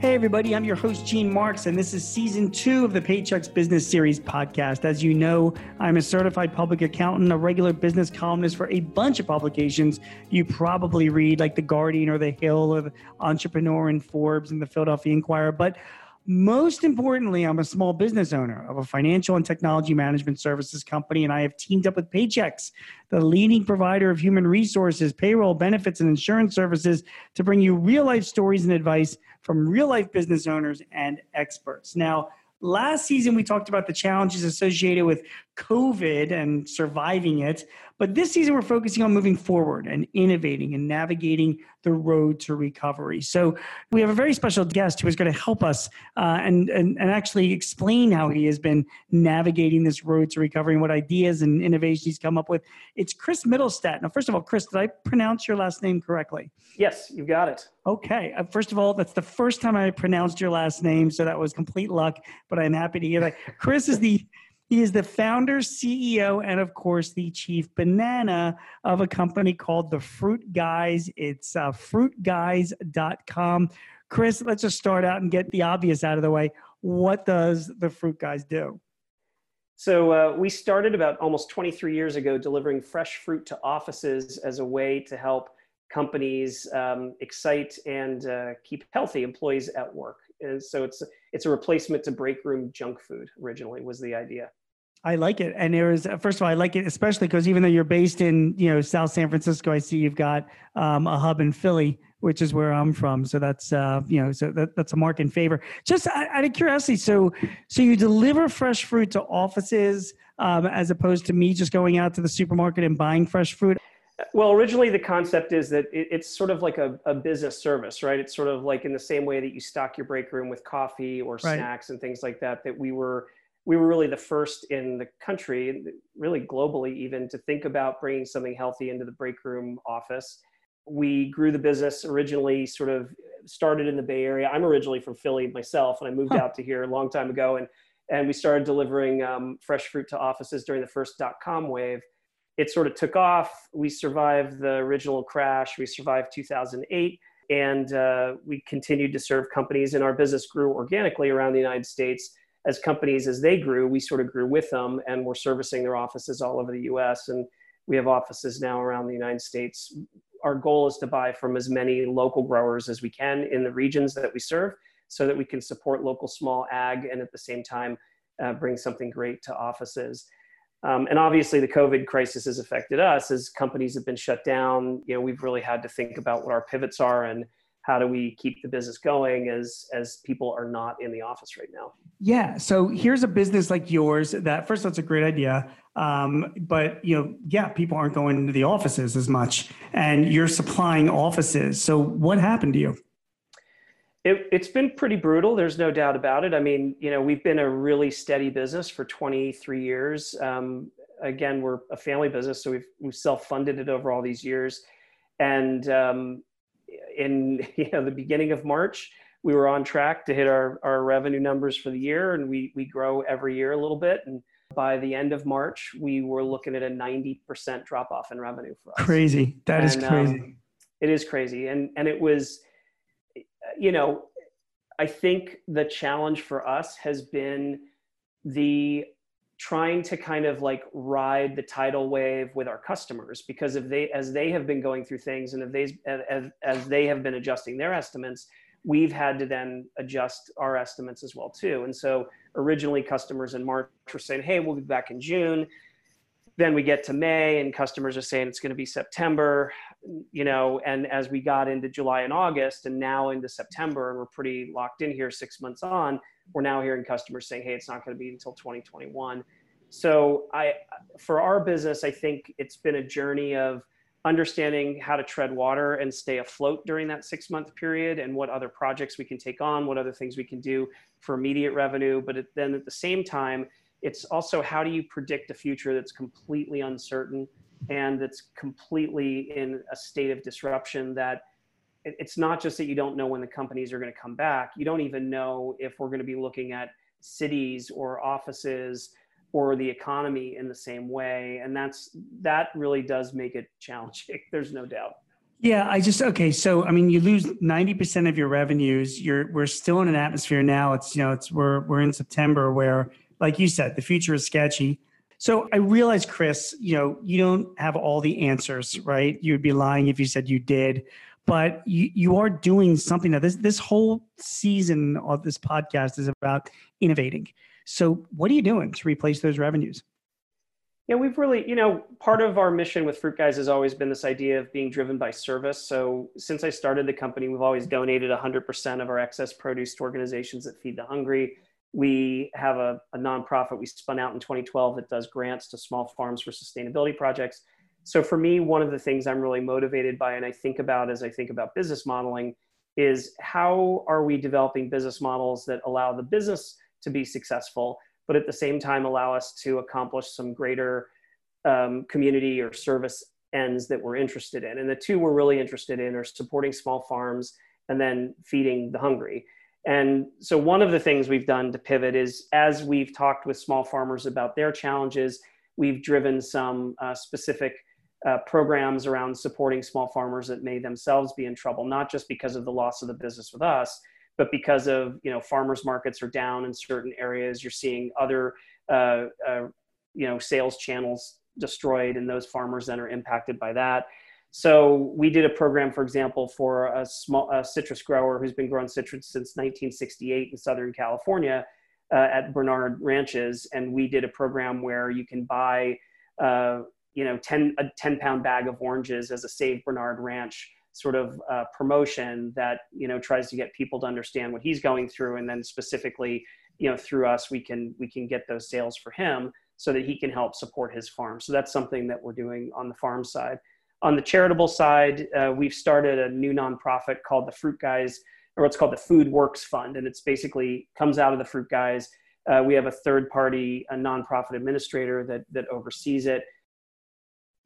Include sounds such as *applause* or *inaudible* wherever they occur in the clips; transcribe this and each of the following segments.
Hey, everybody, I'm your host, Gene Marks, and this is season two of the Paychex Business Series podcast. As you know, I'm a certified public accountant, a regular business columnist for a bunch of publications you probably read, like The Guardian or The Hill or The Entrepreneur and Forbes and the Philadelphia Inquirer. But most importantly, I'm a small business owner of a financial and technology management services company, and I have teamed up with Paychex, the leading provider of human resources, payroll, benefits, and insurance services, to bring you real life stories and advice from real life business owners and experts. Now, Last season, we talked about the challenges associated with COVID and surviving it. But this season, we're focusing on moving forward and innovating and navigating the road to recovery. So, we have a very special guest who is going to help us uh, and, and, and actually explain how he has been navigating this road to recovery and what ideas and innovations he's come up with. It's Chris Mittelstadt. Now, first of all, Chris, did I pronounce your last name correctly? Yes, you got it. Okay. Uh, first of all, that's the first time I pronounced your last name, so that was complete luck. But I'm happy to hear that. Chris is the he is the founder, CEO, and of course the chief banana of a company called the Fruit Guys. It's uh, fruitguys.com. Chris, let's just start out and get the obvious out of the way. What does the Fruit Guys do? So uh, we started about almost 23 years ago delivering fresh fruit to offices as a way to help companies um, excite and uh, keep healthy employees at work. And so it's it's a replacement to break room junk food. Originally, was the idea. I like it, and there is first of all, I like it especially because even though you're based in you know South San Francisco, I see you've got um, a hub in Philly, which is where I'm from. So that's uh, you know so that, that's a mark in favor. Just out of curiosity, so so you deliver fresh fruit to offices um, as opposed to me just going out to the supermarket and buying fresh fruit. Well, originally the concept is that it, it's sort of like a, a, business service, right? It's sort of like in the same way that you stock your break room with coffee or right. snacks and things like that. That we were we were really the first in the country, really globally even, to think about bringing something healthy into the break room office. We grew the business originally, sort of started in the Bay Area. I'm originally from Philly myself, and I moved huh. out to here a long time ago, and and we started delivering um, fresh fruit to offices during the first dot com wave. It sort of took off. We survived the original crash. We survived 2008 and uh, we continued to serve companies and our business grew organically around the united states as companies as they grew, we sort of grew with them, and we're servicing their offices all over the U.S. and we have offices now around the United States. Our goal is to buy from as many local growers as we can in the regions that we serve, so that we can support local small ag and at the same time uh, bring something great to offices. Um, and obviously, the COVID crisis has affected us as companies have been shut down. You know, we've really had to think about what our pivots are and how do we keep the business going as as people are not in the office right now? Yeah so here's a business like yours that first that's a great idea um, but you know yeah people aren't going into the offices as much and you're supplying offices. So what happened to you? It, it's been pretty brutal there's no doubt about it. I mean you know we've been a really steady business for 23 years. Um, again we're a family business so we've, we've self-funded it over all these years. And um, in *laughs* you know the beginning of March, we were on track to hit our, our revenue numbers for the year, and we we grow every year a little bit. And by the end of March, we were looking at a ninety percent drop off in revenue for us. Crazy. That and, is crazy. Um, it is crazy, and and it was, you know, I think the challenge for us has been the trying to kind of like ride the tidal wave with our customers because if they as they have been going through things and if they as, as they have been adjusting their estimates we've had to then adjust our estimates as well too. And so originally customers in march were saying hey we'll be back in june. Then we get to may and customers are saying it's going to be september you know and as we got into july and august and now into september and we're pretty locked in here six months on we're now hearing customers saying, "Hey, it's not going to be until 2021." So, I, for our business, I think it's been a journey of understanding how to tread water and stay afloat during that six month period and what other projects we can take on, what other things we can do for immediate revenue. But then at the same time, it's also how do you predict a future that's completely uncertain and that's completely in a state of disruption that it's not just that you don't know when the companies are going to come back. You don't even know if we're going to be looking at cities or offices or the economy in the same way. And that's that really does make it challenging. *laughs* There's no doubt. Yeah, I just okay. So I mean, you lose ninety percent of your revenues. You're we're still in an atmosphere now. It's you know it's we're we're in September where, like you said, the future is sketchy. So I realize, Chris, you know you don't have all the answers, right? You would be lying if you said you did, but you you are doing something. Now this this whole season of this podcast is about innovating. So what are you doing to replace those revenues? Yeah, we've really, you know, part of our mission with Fruit Guys has always been this idea of being driven by service. So since I started the company, we've always donated 100% of our excess produce to organizations that feed the hungry. We have a, a nonprofit we spun out in 2012 that does grants to small farms for sustainability projects. So for me, one of the things I'm really motivated by and I think about as I think about business modeling is how are we developing business models that allow the business to be successful but at the same time allow us to accomplish some greater um, community or service ends that we're interested in. And the two we're really interested in are supporting small farms and then feeding the hungry. And so, one of the things we've done to pivot is as we've talked with small farmers about their challenges, we've driven some uh, specific uh, programs around supporting small farmers that may themselves be in trouble, not just because of the loss of the business with us, but because of you know farmers markets are down in certain areas. You're seeing other uh, uh, you know sales channels destroyed and those farmers then are impacted by that so we did a program for example for a small a citrus grower who's been growing citrus since 1968 in southern california uh, at bernard ranches. And we did a program where you can buy uh, you know 10 a 10 pound bag of oranges as a save bernard ranch sort of uh, promotion that you know tries to get people to understand what he's going through. And then specifically you know through us we can we can get those sales for him so that he can help support his farm. So that's something that we're doing on the farm side on the charitable side uh, we've started a new nonprofit called the fruit guys or what's called the food works fund and it's basically comes out of the fruit guys. Uh, we have a third party a nonprofit administrator that that oversees it.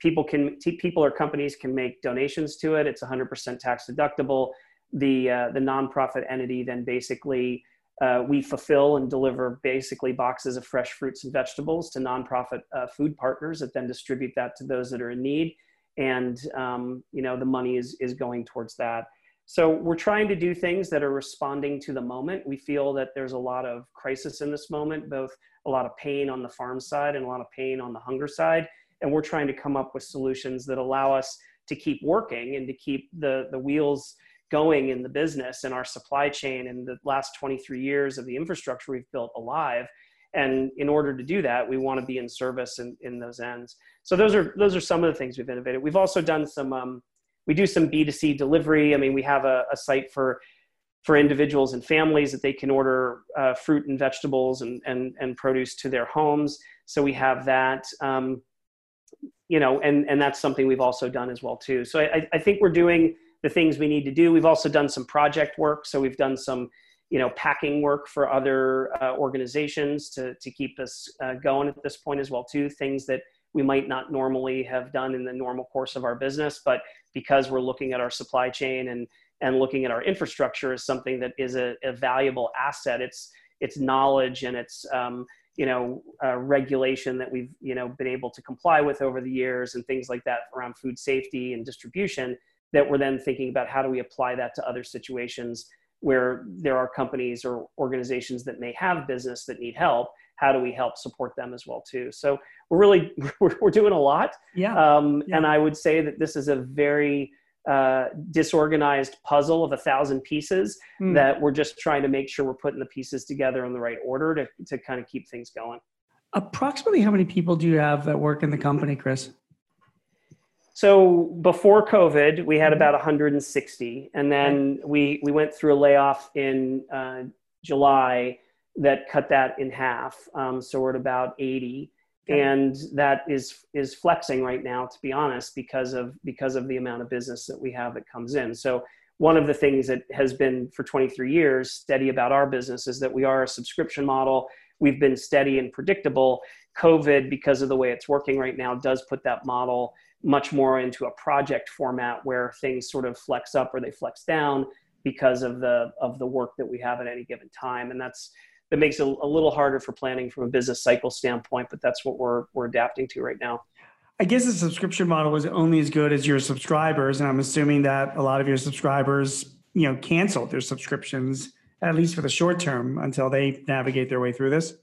People can people or companies can make donations to it. It's 100% tax deductible. The uh, the nonprofit entity then basically uh, we fulfill and deliver basically boxes of fresh fruits and vegetables to nonprofit uh, food partners that then distribute that to those that are in need and um, you know the money is is going towards that. So we're trying to do things that are responding to the moment. We feel that there's a lot of crisis in this moment both a lot of pain on the farm side and a lot of pain on the hunger side. And we're trying to come up with solutions that allow us to keep working and to keep the the wheels going in the business and our supply chain and the last 23 years of the infrastructure we've built alive and in order to do that we want to be in service in, in those ends so those are those are some of the things we've innovated we've also done some um, we do some b2c delivery i mean we have a, a site for for individuals and families that they can order uh, fruit and vegetables and, and, and produce to their homes so we have that um, you know, and and that's something we've also done as well too. So I, I think we're doing the things we need to do. We've also done some project work. So we've done some, you know, packing work for other uh, organizations to to keep us uh, going at this point as well too. Things that we might not normally have done in the normal course of our business, but because we're looking at our supply chain and and looking at our infrastructure as something that is a, a valuable asset. It's it's knowledge and it's um, you know uh, regulation that we've you know been able to comply with over the years and things like that around food safety and distribution that we're then thinking about how do we apply that to other situations where there are companies or organizations that may have business that need help how do we help support them as well too so we're really *laughs* we're, we're doing a lot yeah. Um, yeah and i would say that this is a very uh, disorganized puzzle of a thousand pieces mm. that we're just trying to make sure we're putting the pieces together in the right order to, to kind of keep things going. Approximately how many people do you have that work in the company, Chris? So before COVID, we had hmm. about 160, and then we we went through a layoff in uh, July that cut that in half. Um, so we're at about 80 and that is is flexing right now to be honest because of because of the amount of business that we have that comes in. So one of the things that has been for 23 years steady about our business is that we are a subscription model. We've been steady and predictable. Covid because of the way it's working right now does put that model much more into a project format where things sort of flex up or they flex down because of the of the work that we have at any given time and that's that makes it a little harder for planning from a business cycle standpoint, but that's what we're we're adapting to right now. I guess the subscription model was only as good as your subscribers, and I'm assuming that a lot of your subscribers, you know, canceled their subscriptions at least for the short term until they navigate their way through this.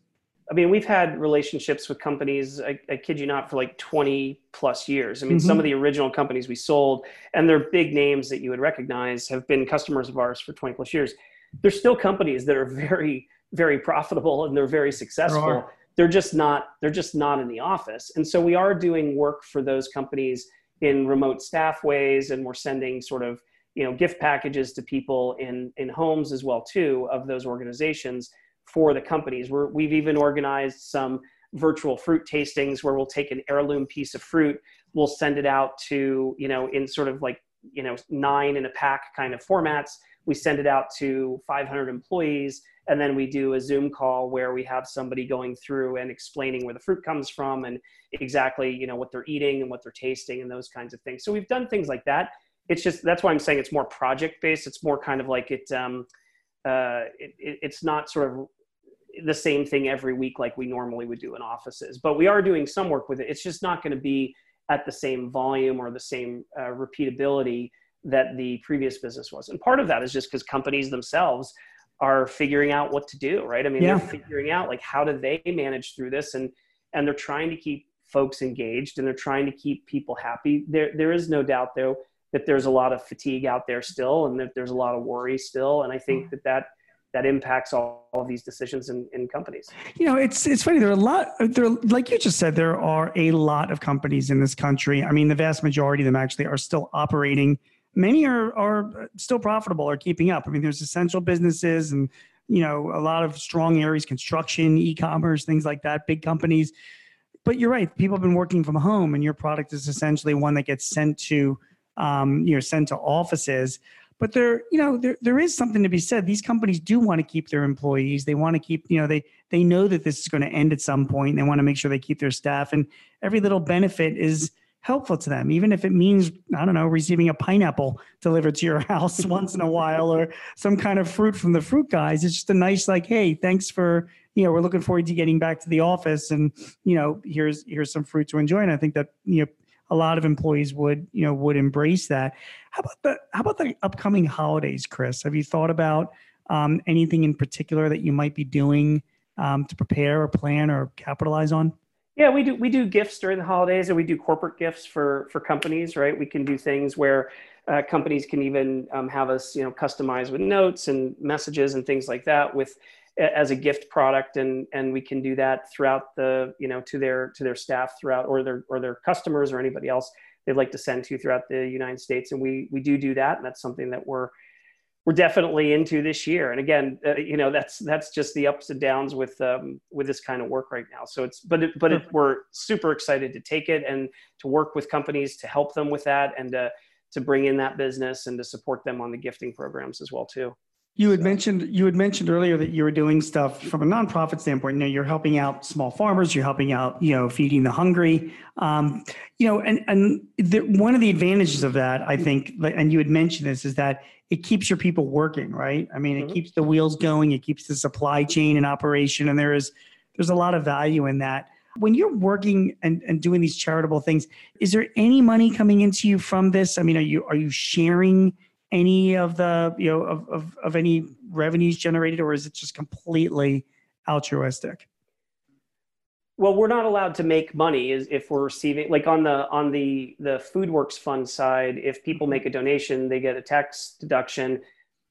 I mean, we've had relationships with companies, I, I, kid you not, for like 20 plus years. I mean, mm-hmm. some of the original companies we sold, and they're big names that you would recognize, have been customers of ours for 20 plus years. There's still companies that are very, very profitable and they're very successful. They're just not, they're just not in the office. And so we are doing work for those companies in remote staff ways, and we're sending sort of, you know, gift packages to people in, in homes as well, too, of those organizations for the companies. We're, we've even organized some virtual fruit tastings where we'll take an heirloom piece of fruit, we'll send it out to, you know, in sort of like, you know, nine in a pack kind of formats. We send it out to 500 employees, and then we do a Zoom call where we have somebody going through and explaining where the fruit comes from and exactly, you know, what they're eating and what they're tasting and those kinds of things. So we've done things like that. It's just that's why I'm saying it's more project based. It's more kind of like it. Um, uh, it, it, it's not sort of the same thing every week like we normally would do in offices. But we are doing some work with it. It's just not going to be at the same volume or the same uh, repeatability that the previous business was. And part of that is just because companies themselves are figuring out what to do, right? I mean, yeah. they're figuring out like how do they manage through this and and they're trying to keep folks engaged and they're trying to keep people happy. There there is no doubt though that there's a lot of fatigue out there still and that there's a lot of worry still and I think mm. that that that impacts all, all of these decisions in, in companies. You know, it's it's funny. There are a lot. There, like you just said, there are a lot of companies in this country. I mean, the vast majority of them actually are still operating. Many are are still profitable, or keeping up. I mean, there's essential businesses and you know a lot of strong areas, construction, e-commerce, things like that. Big companies. But you're right. People have been working from home, and your product is essentially one that gets sent to, um, you know, sent to offices. But there you know there, there is something to be said. These companies do want to keep their employees. They want to keep you know they they know that this is going to end at some point they want to make sure they keep their staff and every little benefit is helpful to them even if it means i don't know receiving a pineapple delivered to your *laughs* house once in a while or some kind of fruit from the fruit guys. It's just a nice like hey thanks for you know we're looking forward to getting back to the office and you know here's here's some fruit to enjoy. And i think that you know a lot of employees would you know would embrace that. How about the how about the upcoming holidays chris? Have you thought about um, anything in particular that you might be doing um, to prepare or plan or capitalize on? Yeah we do we do gifts during the holidays and we do corporate gifts for for companies right? We can do things where uh, companies can even um, have us you know customize with notes and messages and things like that with as a gift product and and we can do that throughout the you know to their to their staff throughout or their or their customers or anybody else they'd like to send to throughout the united states. And we we do do that and that's something that we're we're definitely into this year. And again uh, you know that's that's just the ups and downs with um, with this kind of work right now. So it's but it, but it, we're super excited to take it and to work with companies to help them with that and to, to bring in that business and to support them on the gifting programs as well too you had mentioned you had mentioned earlier that you were doing stuff from a nonprofit standpoint. You know, you're helping out small farmers. You're helping out, you know, feeding the hungry. Um, you know, and and the, one of the advantages of that, I think, and you had mentioned this, is that it keeps your people working, right? I mean, it mm-hmm. keeps the wheels going. It keeps the supply chain in operation, and there is there's a lot of value in that. When you're working and, and doing these charitable things, is there any money coming into you from this? I mean, are you are you sharing? Any of the you know of, of, of any revenues generated or is it just completely altruistic? Well we're not allowed to make money is if we're receiving like on the on the the foodworks fund side if people make a donation they get a tax deduction.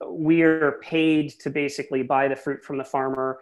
We are paid to basically buy the fruit from the farmer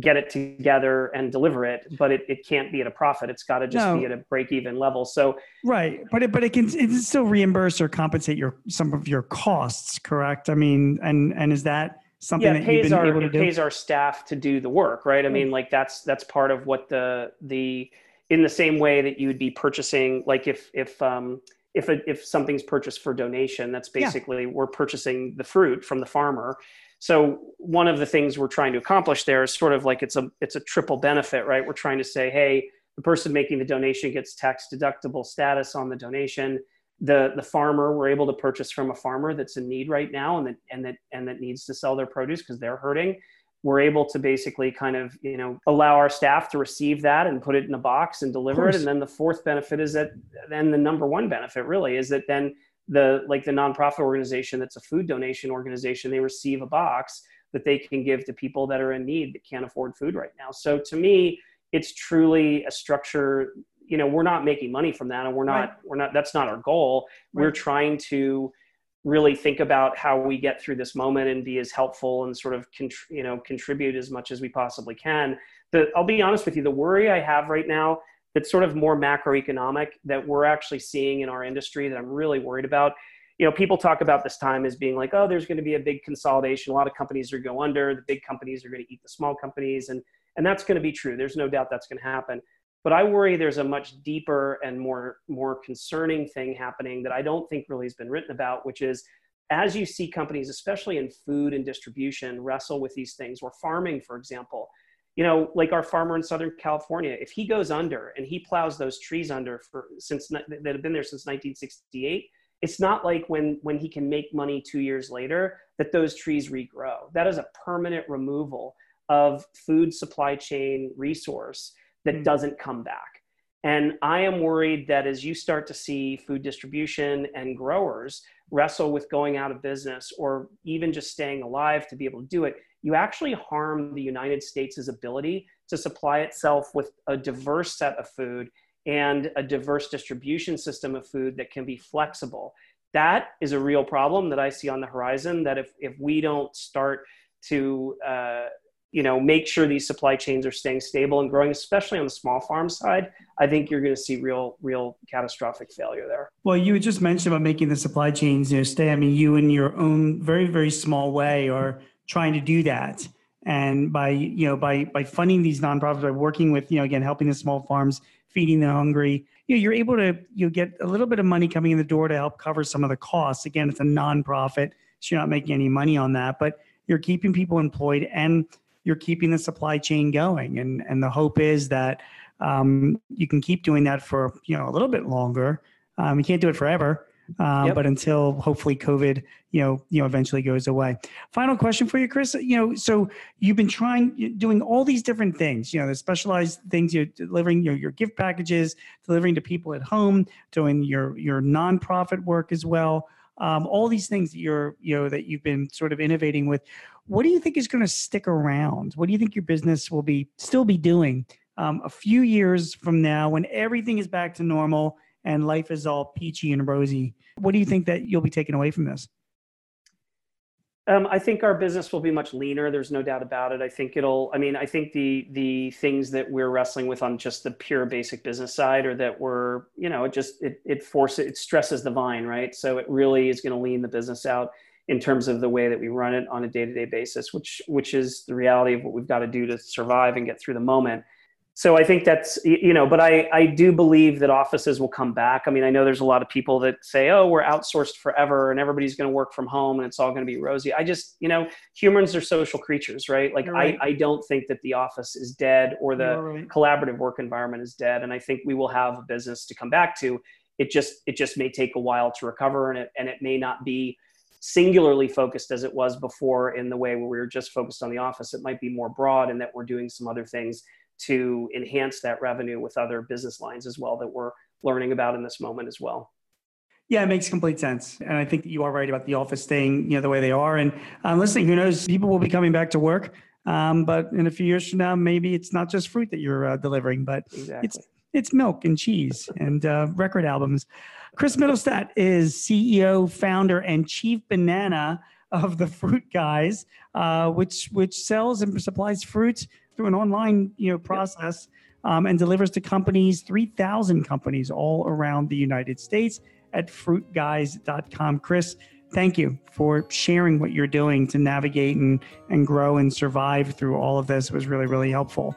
get it together and deliver it but it, it can't be at a profit. It's got to just no. be at a break even level. So right but it but it can it still reimburse or compensate your some of your costs correct? I mean and and is that something yeah, that pays our it pays our staff to do the work right? I mean like that's that's part of what the the in the same way that you would be purchasing like if if um if a, if something's purchased for donation that's basically yeah. we're purchasing the fruit from the farmer so one of the things we're trying to accomplish there is sort of like it's a it's a triple benefit right? We're trying to say hey the person making the donation gets tax deductible status on the donation. The the farmer we're able to purchase from a farmer that's in need right now and that and that and that needs to sell their produce because they're hurting. We're able to basically kind of you know allow our staff to receive that and put it in a box and deliver it. And then the fourth benefit is that then the number one benefit really is that then the like the nonprofit organization that's a food donation organization they receive a box that they can give to people that are in need that can't afford food right now so to me it's truly a structure you know we're not making money from that and we're not right. we're not that's not our goal right. we're trying to really think about how we get through this moment and be as helpful and sort of you know contribute as much as we possibly can the, i'll be honest with you the worry i have right now that's sort of more macroeconomic that we're actually seeing in our industry that i'm really worried about. You know people talk about this time as being like oh there's going to be a big consolidation. A lot of companies are going to go under. The big companies are going to eat the small companies. And and that's going to be true. There's no doubt that's going to happen. But I worry there's a much deeper and more more concerning thing happening that I don't think really has been written about, which is as you see companies, especially in food and distribution, wrestle with these things, or farming, for example, you know, like our farmer in Southern California, if he goes under and he plows those trees under for since that have been there since 1968, it's not like when when he can make money two years later that those trees regrow. That is a permanent removal of food supply chain resource that mm. doesn't come back. And I am worried that as you start to see food distribution and growers wrestle with going out of business or even just staying alive to be able to do it, you actually harm the United States' ability to supply itself with a diverse set of food and a diverse distribution system of food that can be flexible. That is a real problem that I see on the horizon. That if, if we don't start to uh, you know make sure these supply chains are staying stable and growing especially on the small farm side i think you're going to see real real catastrophic failure there well you just mentioned about making the supply chains you know stay i mean you in your own very very small way are trying to do that and by you know by by funding these nonprofits by working with you know again helping the small farms feeding the hungry you know you're able to you get a little bit of money coming in the door to help cover some of the costs again it's a nonprofit so you're not making any money on that but you're keeping people employed and you're keeping the supply chain going. And and the hope is that um, you can keep doing that for you know a little bit longer. Um, you can't do it forever, um, yep. but until hopefully COVID, you know, you know, eventually goes away. Final question for you, Chris. You know, so you've been trying, doing all these different things. You know, the specialized things you're delivering, your your gift packages, delivering to people at home, doing your your nonprofit work as well. Um, all these things that you're, you know, that you've been sort of innovating with. What do you think is going to stick around? What do you think your business will be still be doing um, a few years from now when everything is back to normal and life is all peachy and rosy? What do you think that you'll be taking away from this? Um, I think our business will be much leaner. There's no doubt about it. I think it'll. I mean, I think the the things that we're wrestling with on just the pure basic business side, or that we're, you know, it just it it forces it stresses the vine, right? So it really is going to lean the business out in terms of the way that we run it on a day-to-day basis which which is the reality of what we've got to do to survive and get through the moment so i think that's you know but i i do believe that offices will come back i mean i know there's a lot of people that say oh we're outsourced forever and everybody's going to work from home and it's all going to be rosy i just you know humans are social creatures right like right. I, I don't think that the office is dead or the right. collaborative work environment is dead and i think we will have a business to come back to it just it just may take a while to recover and it and it may not be singularly focused as it was before in the way where we were just focused on the office. It might be more broad and that we're doing some other things to enhance that revenue with other business lines as well that we're learning about in this moment as well. Yeah, it makes complete sense, and I think that you are right about the office staying, you know, the way they are. And um, listening, who knows? People will be coming back to work, um, but in a few years from now, maybe it's not just fruit that you're uh, delivering, but exactly. it's it's milk and cheese and uh, record albums. Chris Mittelstadt is CEO, founder, and chief banana of the Fruit Guys, uh, which which sells and supplies fruits through an online you know process um, and delivers to companies, three thousand companies all around the United States at fruitguys.com. Chris, thank you for sharing what you're doing to navigate and and grow and survive through all of this. It was really really helpful.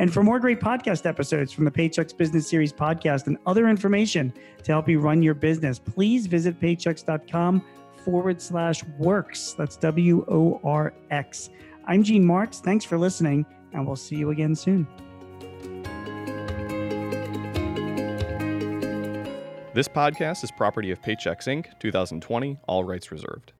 And for more great podcast episodes from the Paychex Business Series podcast and other information to help you run your business, please visit paychex.com forward slash works. That's W O R X. I'm Gene Marks. Thanks for listening, and we'll see you again soon. This podcast is property of Paychex Inc., 2020, all rights reserved.